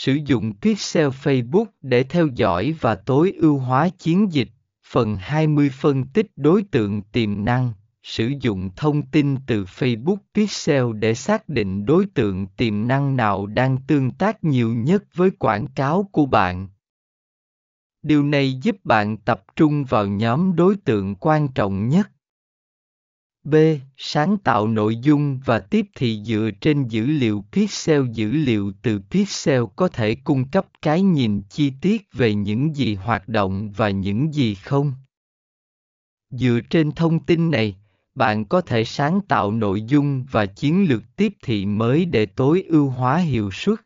Sử dụng Pixel Facebook để theo dõi và tối ưu hóa chiến dịch. Phần 20 phân tích đối tượng tiềm năng. Sử dụng thông tin từ Facebook Pixel để xác định đối tượng tiềm năng nào đang tương tác nhiều nhất với quảng cáo của bạn. Điều này giúp bạn tập trung vào nhóm đối tượng quan trọng nhất. B. Sáng tạo nội dung và tiếp thị dựa trên dữ liệu pixel Dữ liệu từ pixel có thể cung cấp cái nhìn chi tiết về những gì hoạt động và những gì không. Dựa trên thông tin này, bạn có thể sáng tạo nội dung và chiến lược tiếp thị mới để tối ưu hóa hiệu suất.